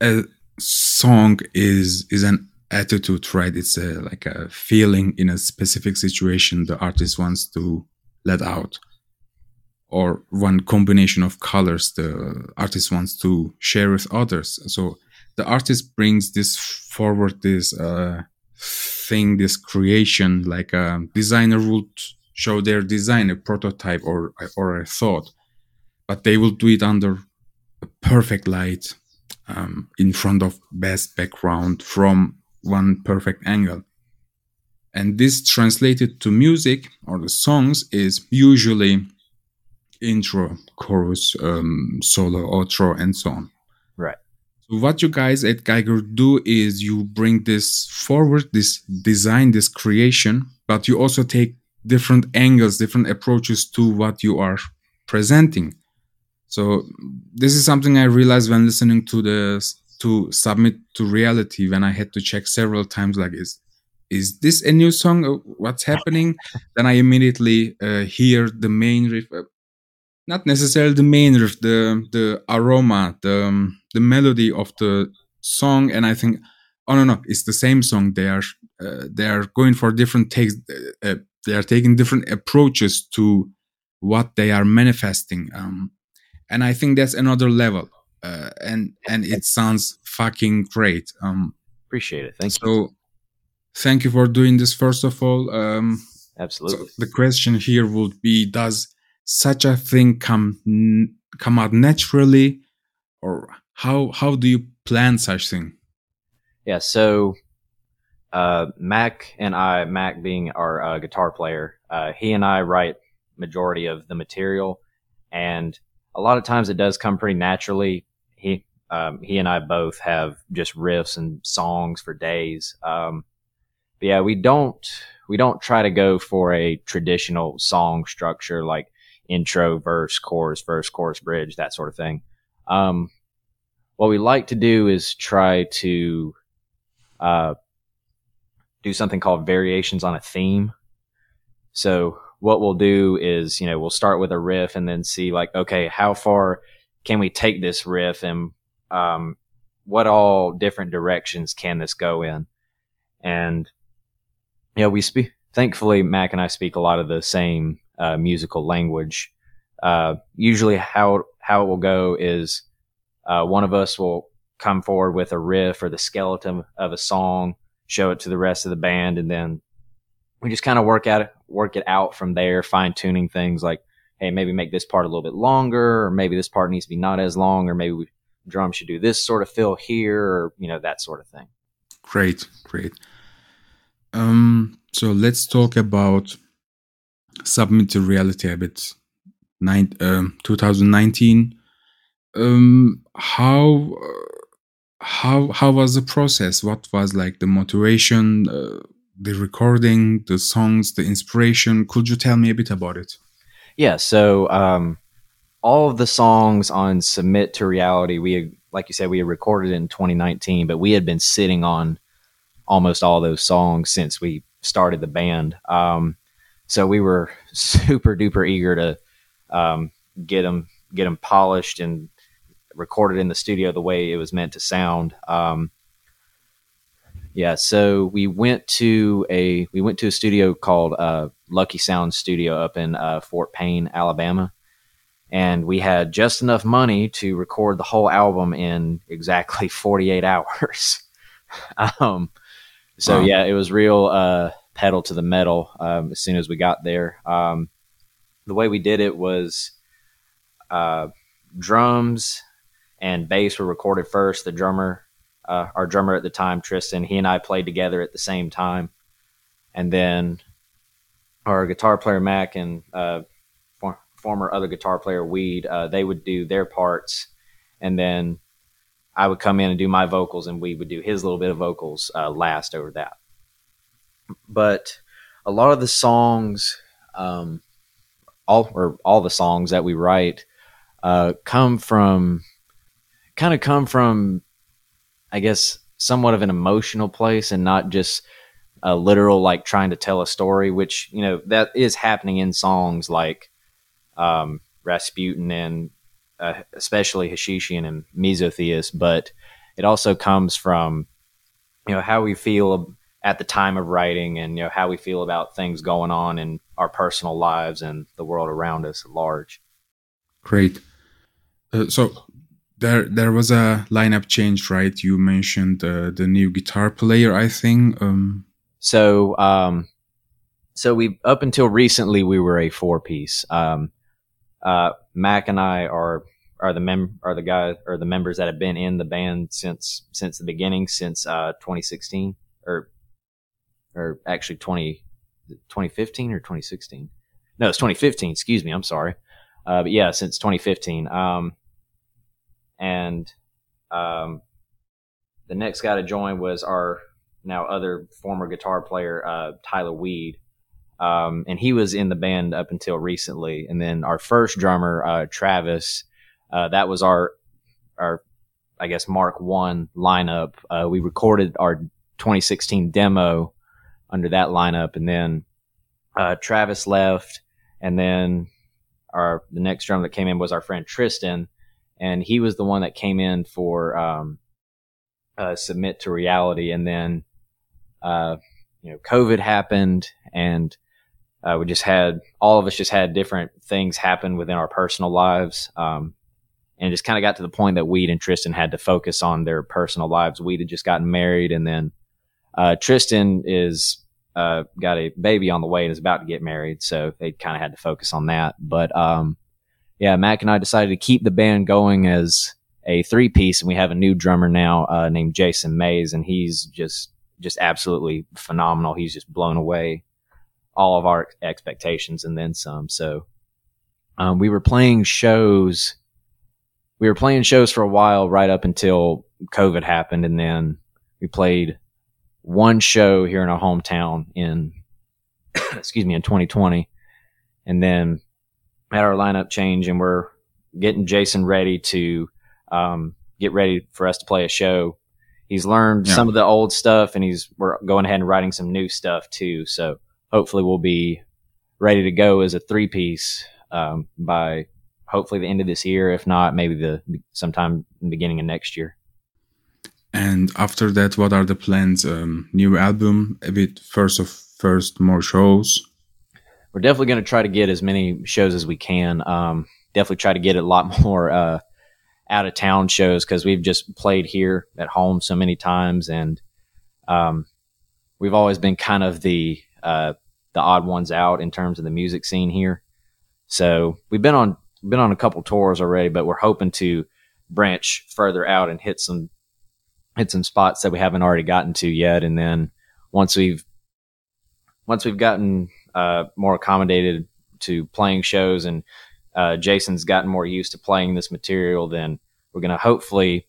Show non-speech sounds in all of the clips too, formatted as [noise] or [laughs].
a song is is an attitude, right? It's a like a feeling in a specific situation the artist wants to let out, or one combination of colors the artist wants to share with others. So the artist brings this forward, this uh, thing, this creation, like a designer would show their design, a prototype or or a thought, but they will do it under a perfect light, um, in front of best background from one perfect angle. And this translated to music or the songs is usually intro, chorus, um, solo, outro, and so on. Right. So what you guys at Geiger do is you bring this forward, this design, this creation, but you also take different angles, different approaches to what you are presenting. So this is something I realized when listening to the to submit to reality when I had to check several times like is is this a new song? Uh, what's happening? [laughs] then I immediately uh, hear the main riff, uh, not necessarily the main riff, the the aroma, the um, the melody of the song, and I think, oh no no, it's the same song. They are uh, they are going for different takes. Uh, uh, they are taking different approaches to what they are manifesting. Um, and I think that's another level. Uh, and and it sounds fucking great. Um, Appreciate it. Thank so, you. So, thank you for doing this. First of all, um, absolutely. So the question here would be: Does such a thing come come out naturally, or how how do you plan such thing? Yeah. So uh, Mac and I, Mac being our uh, guitar player, uh, he and I write majority of the material, and a lot of times it does come pretty naturally. He um, he and I both have just riffs and songs for days. Um, but yeah, we don't we don't try to go for a traditional song structure like intro, verse, chorus, verse, chorus, bridge, that sort of thing. Um, what we like to do is try to uh, do something called variations on a theme. So what we'll do is, you know, we'll start with a riff and then see like, okay, how far can we take this riff and um, what all different directions can this go in? And, you know, we speak, thankfully, Mac and I speak a lot of the same uh, musical language. Uh, usually how, how it will go is uh, one of us will come forward with a riff or the skeleton of a song, show it to the rest of the band, and then we just kind of work out work it out from there, fine tuning things like, hey, maybe make this part a little bit longer, or maybe this part needs to be not as long, or maybe we, drum should do this sort of fill here, or you know that sort of thing. Great, great. Um, so let's talk about submit to reality a bit. Nine, um, 2019. Um, how uh, how how was the process? What was like the motivation? Uh, the recording, the songs, the inspiration. Could you tell me a bit about it? Yeah. So, um, all of the songs on Submit to Reality, we had, like you said, we had recorded in 2019, but we had been sitting on almost all those songs since we started the band. Um, so we were [laughs] super duper eager to um, get them get them polished and recorded in the studio the way it was meant to sound. Um, yeah, so we went to a we went to a studio called uh, Lucky Sound Studio up in uh, Fort Payne, Alabama, and we had just enough money to record the whole album in exactly [laughs] 48 hours. [laughs] um, so wow. yeah, it was real uh, pedal to the metal um, as soon as we got there. Um, the way we did it was uh, drums and bass were recorded first. The drummer uh, our drummer at the time, Tristan, he and I played together at the same time. And then our guitar player, Mac, and uh, for, former other guitar player, Weed, uh, they would do their parts. And then I would come in and do my vocals, and we would do his little bit of vocals uh, last over that. But a lot of the songs, um, all or all the songs that we write, uh, come from kind of come from I guess, somewhat of an emotional place and not just a literal like trying to tell a story, which you know that is happening in songs like um, Rasputin and uh, especially Hashishian and Mesotheist. But it also comes from you know how we feel at the time of writing and you know how we feel about things going on in our personal lives and the world around us at large great uh, so there there was a lineup change right? You mentioned uh, the new guitar player i think um... so um so we up until recently we were a four piece. Um uh mac and i are are the mem are the guys or the members that have been in the band since since the beginning since uh 2016 or or actually 20 2015 or 2016 no it's 2015 excuse me i'm sorry. Uh, but yeah since 2015 um and um the next guy to join was our now other former guitar player uh tyler weed um, and he was in the band up until recently. And then our first drummer, uh, Travis, uh, that was our our I guess Mark One lineup. Uh, we recorded our 2016 demo under that lineup, and then uh, Travis left, and then our the next drum that came in was our friend Tristan, and he was the one that came in for um, uh, submit to reality, and then uh, you know COVID happened, and uh, we just had all of us just had different things happen within our personal lives. Um, and it just kind of got to the point that Weed and Tristan had to focus on their personal lives. Weed had just gotten married, and then uh, Tristan is uh, got a baby on the way and is about to get married, so they kind of had to focus on that. But um, yeah, Mac and I decided to keep the band going as a three piece, and we have a new drummer now uh, named Jason Mays, and he's just just absolutely phenomenal. He's just blown away all of our expectations and then some. So um, we were playing shows we were playing shows for a while right up until COVID happened, and then we played one show here in our hometown in [coughs] excuse me in 2020, and then had our lineup change, and we're getting Jason ready to um, get ready for us to play a show. He's learned yeah. some of the old stuff, and he's we're going ahead and writing some new stuff too. So hopefully, we'll be ready to go as a three piece um, by hopefully the end of this year. If not, maybe the sometime in the beginning of next year. And after that, what are the plans? Um, new album, a bit first of first more shows. We're definitely going to try to get as many shows as we can. Um, definitely try to get a lot [laughs] more uh, out of town shows because we've just played here at home so many times, and um, we've always been kind of the uh, the odd ones out in terms of the music scene here. So we've been on been on a couple tours already, but we're hoping to branch further out and hit some hit some spots that we haven't already gotten to yet. And then once we've once we've gotten uh, more accommodated to playing shows and uh, Jason's gotten more used to playing this material, then we're going to hopefully,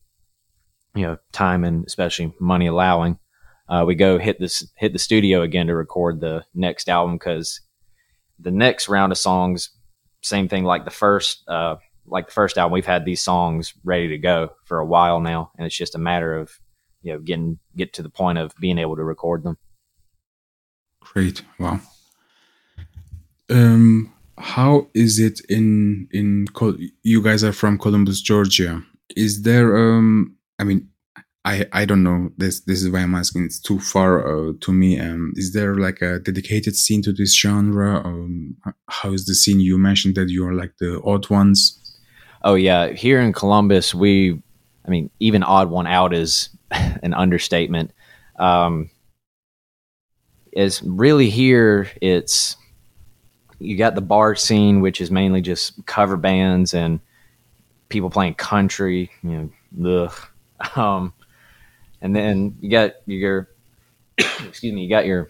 you know, time and especially money allowing, uh, we go hit this hit the studio again to record the next album because the next round of songs same thing like the first uh, like the first album we've had these songs ready to go for a while now and it's just a matter of you know getting get to the point of being able to record them. Great. Wow um how is it in in you guys are from columbus georgia is there um i mean I, I don't know. This this is why I'm asking. It's too far uh, to me. Um, is there like a dedicated scene to this genre? Um, how is the scene? You mentioned that you are like the odd ones. Oh yeah, here in Columbus, we, I mean, even odd one out is [laughs] an understatement. Um, is really here. It's you got the bar scene, which is mainly just cover bands and people playing country. You know, ugh. [laughs] Um, and then you got your [coughs] excuse me, you got your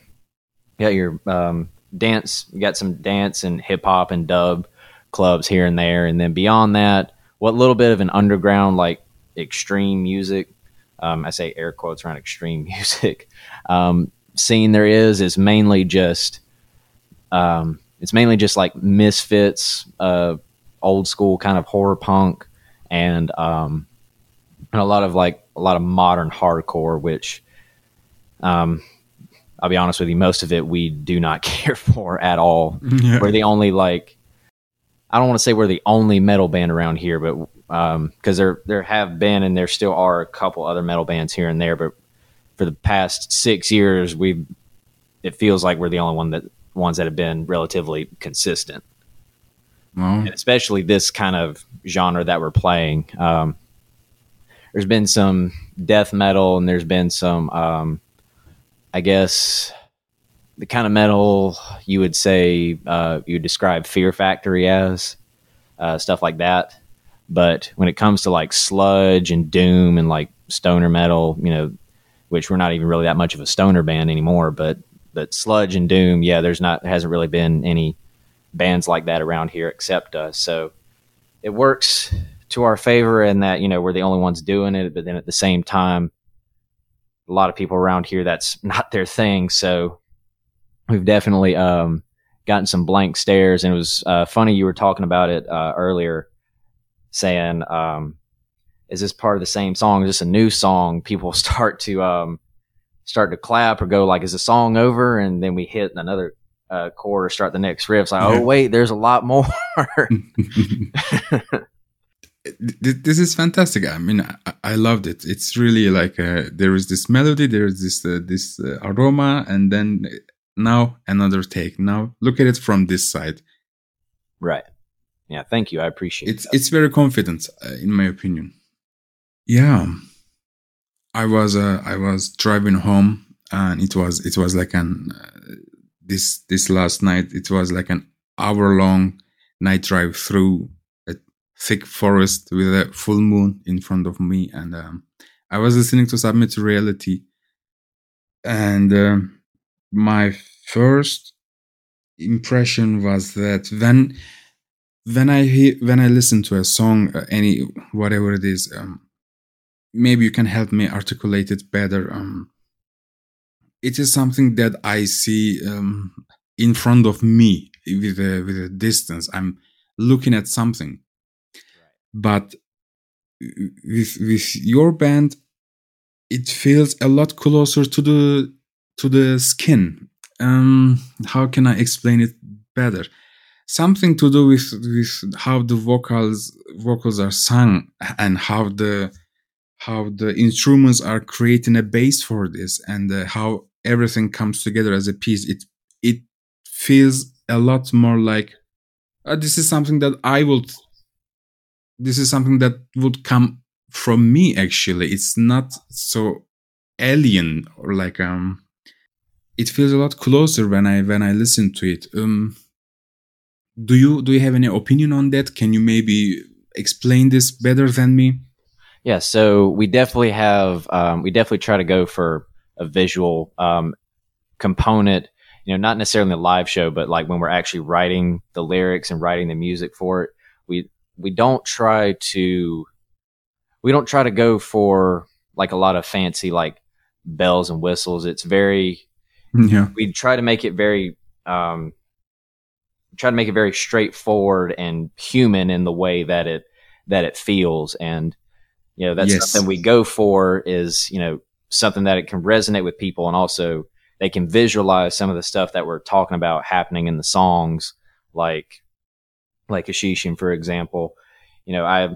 you got your um, dance, you got some dance and hip hop and dub clubs here and there, and then beyond that, what little bit of an underground like extreme music, um, I say air quotes around extreme [laughs] music um, scene there is is mainly just um, it's mainly just like misfits, uh, old school kind of horror punk, and um, and a lot of like a lot of modern hardcore, which, um, I'll be honest with you, most of it we do not [laughs] care for at all. Yeah. We're the only like, I don't want to say we're the only metal band around here, but because um, there there have been and there still are a couple other metal bands here and there, but for the past six years, we've it feels like we're the only one that ones that have been relatively consistent. And especially this kind of genre that we're playing. Um, there's been some death metal and there's been some, um, I guess, the kind of metal you would say uh, you would describe Fear Factory as uh, stuff like that. But when it comes to like sludge and doom and like stoner metal, you know, which we're not even really that much of a stoner band anymore, but but sludge and doom, yeah, there's not hasn't really been any bands like that around here except us. So it works to our favor in that you know we're the only ones doing it, but then at the same time, a lot of people around here that's [laughs] not their thing. So we've definitely um, gotten some blank stares, and it was uh, funny you were talking about it uh, earlier, saying, um, "Is this part of the same song? Is this a new song?" People [laughs] start to um, start to clap or go like, "Is the song over?" And then we hit another uh, chord or start the next riff. It's like, oh wait, there's a lot more. [laughs] this is fantastic. I mean, I, I, loved it. It's really like uh, there is this melody, there is this uh, this uh, aroma, and then now another take. Now look at it from this side. Right. Yeah. Thank you. I appreciate. It. It's that. it's very confident, uh, in my opinion. Yeah. I was uh, I was driving home, and it was it was like an uh, this this last night. It was like an hour long night drive through a thick forest with a full moon in front of me, and um, I was listening to Submit to Reality, and. Um, my first impression was that when when I hear, when I listen to a song, uh, any whatever it is, um, maybe you can help me articulate it better. Um, it is something that I see um, in front of me with a with a distance. I'm looking at something, but with with your band, it feels a lot closer to the to the skin. Um, how can I explain it better? Something to do with with how the vocals vocals are sung and how the how the instruments are creating a base for this and uh, how everything comes together as a piece. It it feels a lot more like uh, this is something that I would. This is something that would come from me. Actually, it's not so alien or like um it feels a lot closer when I when I listen to it. Um, do you do you have any opinion on that? Can you maybe explain this better than me? Yeah, so we definitely have um, we definitely try to go for a visual um, component. You know, not necessarily a live show, but like when we're actually writing the lyrics and writing the music for it, we we don't try to we don't try to go for like a lot of fancy like bells and whistles. It's very [laughs] yeah. We try to make it very, um, try to make it very straightforward and human in the way that it that it feels, and you know that's yes. something we go for is you know something that it can resonate with people, and also they can visualize some of the stuff that we're talking about happening in the songs, like like Hashishin, for example. You know, I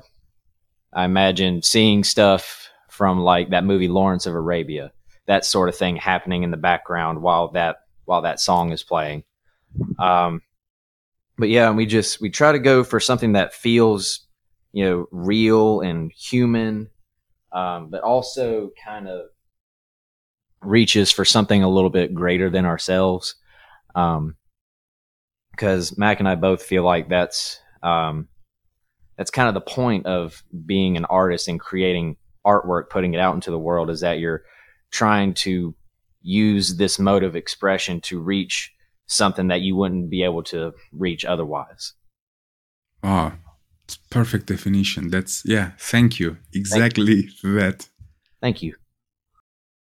I imagine seeing stuff from like that movie Lawrence of Arabia that sort of thing happening in the background while that while that song is playing. Um, but yeah, and we just we try to go for something that feels you know real and human, um, but also kind of reaches for something a little bit greater than ourselves. Um, because Mac and I both feel like that's um, that's kind of the point of being an artist and creating artwork, putting it out into the world, is that you're trying to use this mode of expression to reach something that you wouldn't be able to reach otherwise. Oh, perfect definition. That's yeah. Thank you. Exactly thank you. that. Thank you.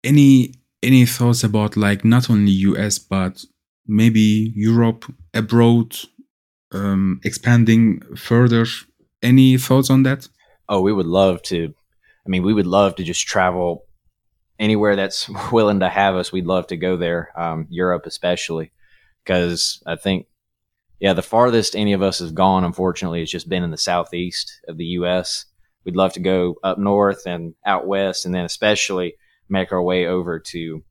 Any any thoughts about like not only US but maybe Europe abroad, um, expanding further? Any thoughts on that? Oh, we would love to. I mean, we would love to just travel anywhere that's [laughs] willing to have us, we'd love to go there. Um, Europe, especially, because I think, yeah, the farthest any of us has gone, unfortunately, has just been in the southeast of the U.S. we'd love to go up north and out west, and then especially make our way over to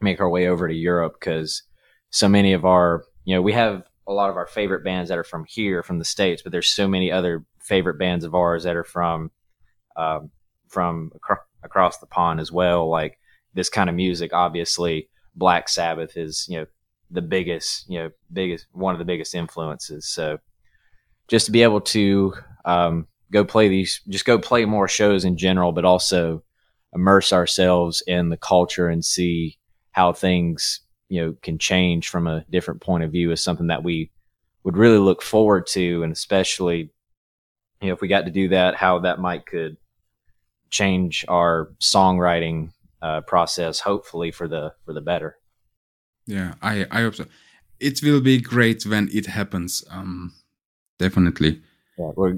make our way over to Europe because so many of our you know we have a lot of our favorite bands that are from here from the states, but there's so many other favorite bands of ours that are from um, from acro- across the pond as well. Like this kind of music, obviously, Black Sabbath is you know the biggest you know biggest one of the biggest influences. So just to be able to um, go play these, just go play more shows in general, but also immerse ourselves in the culture and see how things you know can change from a different point of view is something that we would really look forward to and especially you know if we got to do that how that might could change our songwriting uh, process hopefully for the for the better yeah i i hope so it will be great when it happens um definitely yeah we're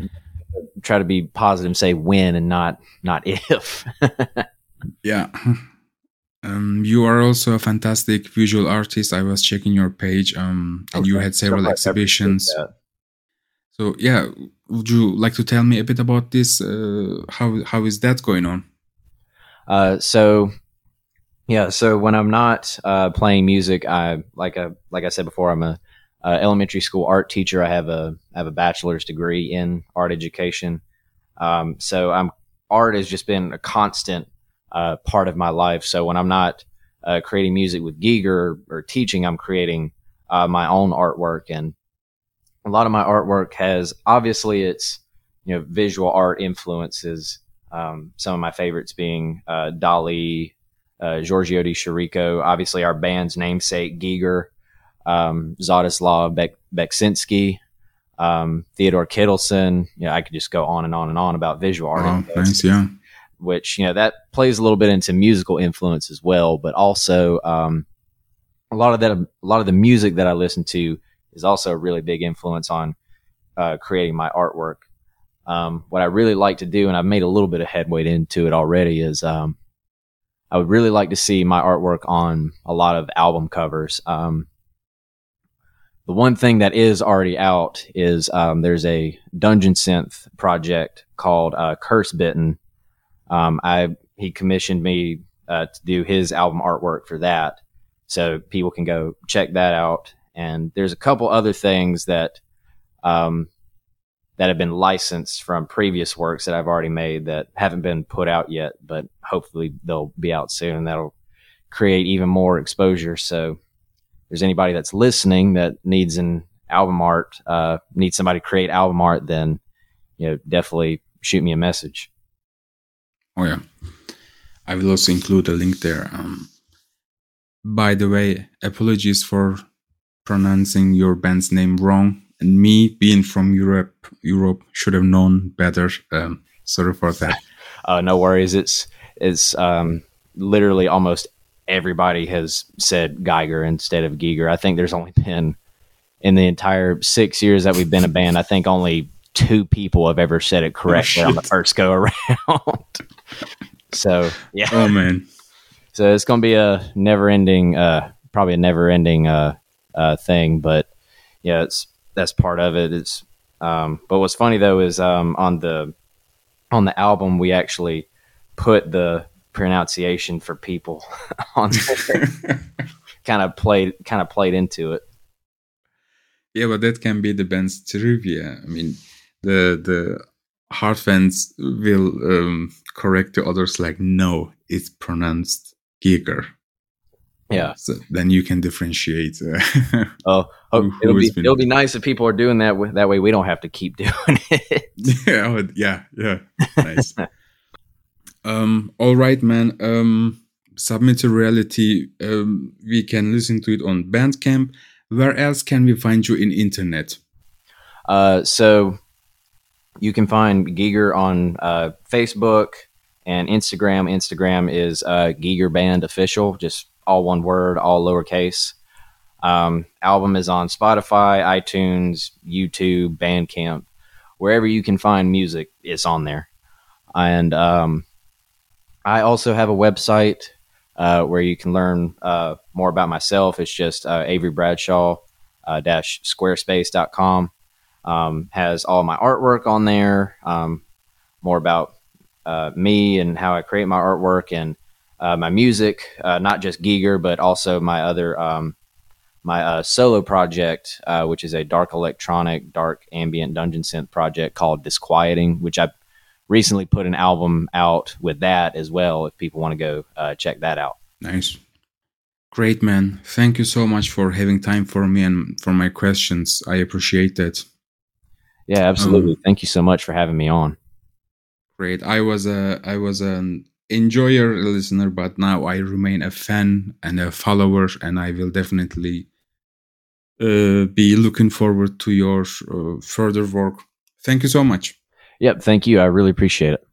try to be positive and say when and not not if [laughs] yeah um, you are also a fantastic visual artist. I was checking your page, um, and okay. you had several exhibitions. So yeah, would you like to tell me a bit about this? Uh, how how is that going on? Uh, so yeah, so when I'm not uh, playing music, I like I like I said before, I'm a, elementary school art teacher. I have a I have a bachelor's degree in art education. Um, so I'm art has just been a constant uh, part of my life. So when I'm not uh, creating music with Giger or, or teaching, I'm creating uh, my own artwork, and a lot of my artwork has obviously it's you know visual art influences. Um, some of my favorites being uh, Dali, uh, Giorgio de Chirico, obviously our band's namesake Giger, um, Zadislaw Bek- Beksinski, um, Theodor Kittelsen. You know, I could just go on and on and on about visual art. Oh, thanks, yeah which you know that plays a little bit into musical influence as well, but also um, a lot of that a lot of the music that I listen to is also a really big influence on uh, creating my artwork. Um, what I really like to do, and I've made a little bit of headway into it already, is um, I would really like to see my artwork on a lot of album covers. Um, the one thing that is already out is um, there's a dungeon synth project called uh, Curse Bitten um, I he commissioned me uh, to do his album artwork for that, so people can go check that out. And there's a couple other things that um, that have been licensed from previous works that I've already made that haven't been put out yet, but hopefully they'll be out soon. And that'll create even more exposure. So, if there's anybody that's listening that needs an album art, uh, needs somebody to create album art, then you know definitely shoot me a message. Oh yeah, I will also include a link there. Um, by the way, apologies for pronouncing your band's name wrong. And me being from Europe, Europe should have known better. Um, sorry for that. [laughs] Uh, no worries. It's it's um, literally almost everybody has said Geiger instead of Giger. I think there's only been in the entire six years that we've been a band. I think only two people have ever said it correctly oh, on the [laughs] first go around. [laughs] so yeah. Oh man. So it's gonna be a never ending, uh, probably a never ending uh, uh, thing. But yeah, it's that's part of it. It's um, but what's funny though is um, on the on the album we actually put the pronunciation for people [laughs] on [laughs] kind of played kind of played into it. Yeah, but that can be the band's trivia. I mean, the the hard fans will um, correct the others like no it's pronounced giger yeah. So then you can differentiate uh, [laughs] oh, oh it'll be it'll be nice if people are doing that that way we don't have to keep [laughs] doing it. [laughs] Yeah yeah yeah. Nice. Um all right man. Um submit to reality. Um we can listen to it on bandcamp. Where else can we find you in internet? Uh so you can find Giger on uh, Facebook and Instagram. Instagram is uh, Giger Band Official, just all one word, all lowercase. Um, album is on Spotify, iTunes, YouTube, Bandcamp, wherever you can find music, it's on there. And um, I also have a website uh, where you can learn uh, more about myself. It's just uh, Avery Bradshaw uh, squarespace.com um, has all my artwork on there. Um, more about uh, me and how I create my artwork and uh, my music, uh, not just Giger, but also my other um, my uh, solo project, uh, which is a dark electronic, dark ambient dungeon synth project called Disquieting, which I recently put an album out with that as well. If people want to go uh, check that out. Nice. Great, man. Thank you so much for having time for me and for my questions. I appreciate that. Yeah, absolutely. Um, Thank you so much for having me on. Great. I was a I was an enjoyer, listener, but now I remain a fan and a follower, and I will definitely uh, be looking forward to your uh, further work. Thank you so much. Yep. Thank you. I really appreciate it.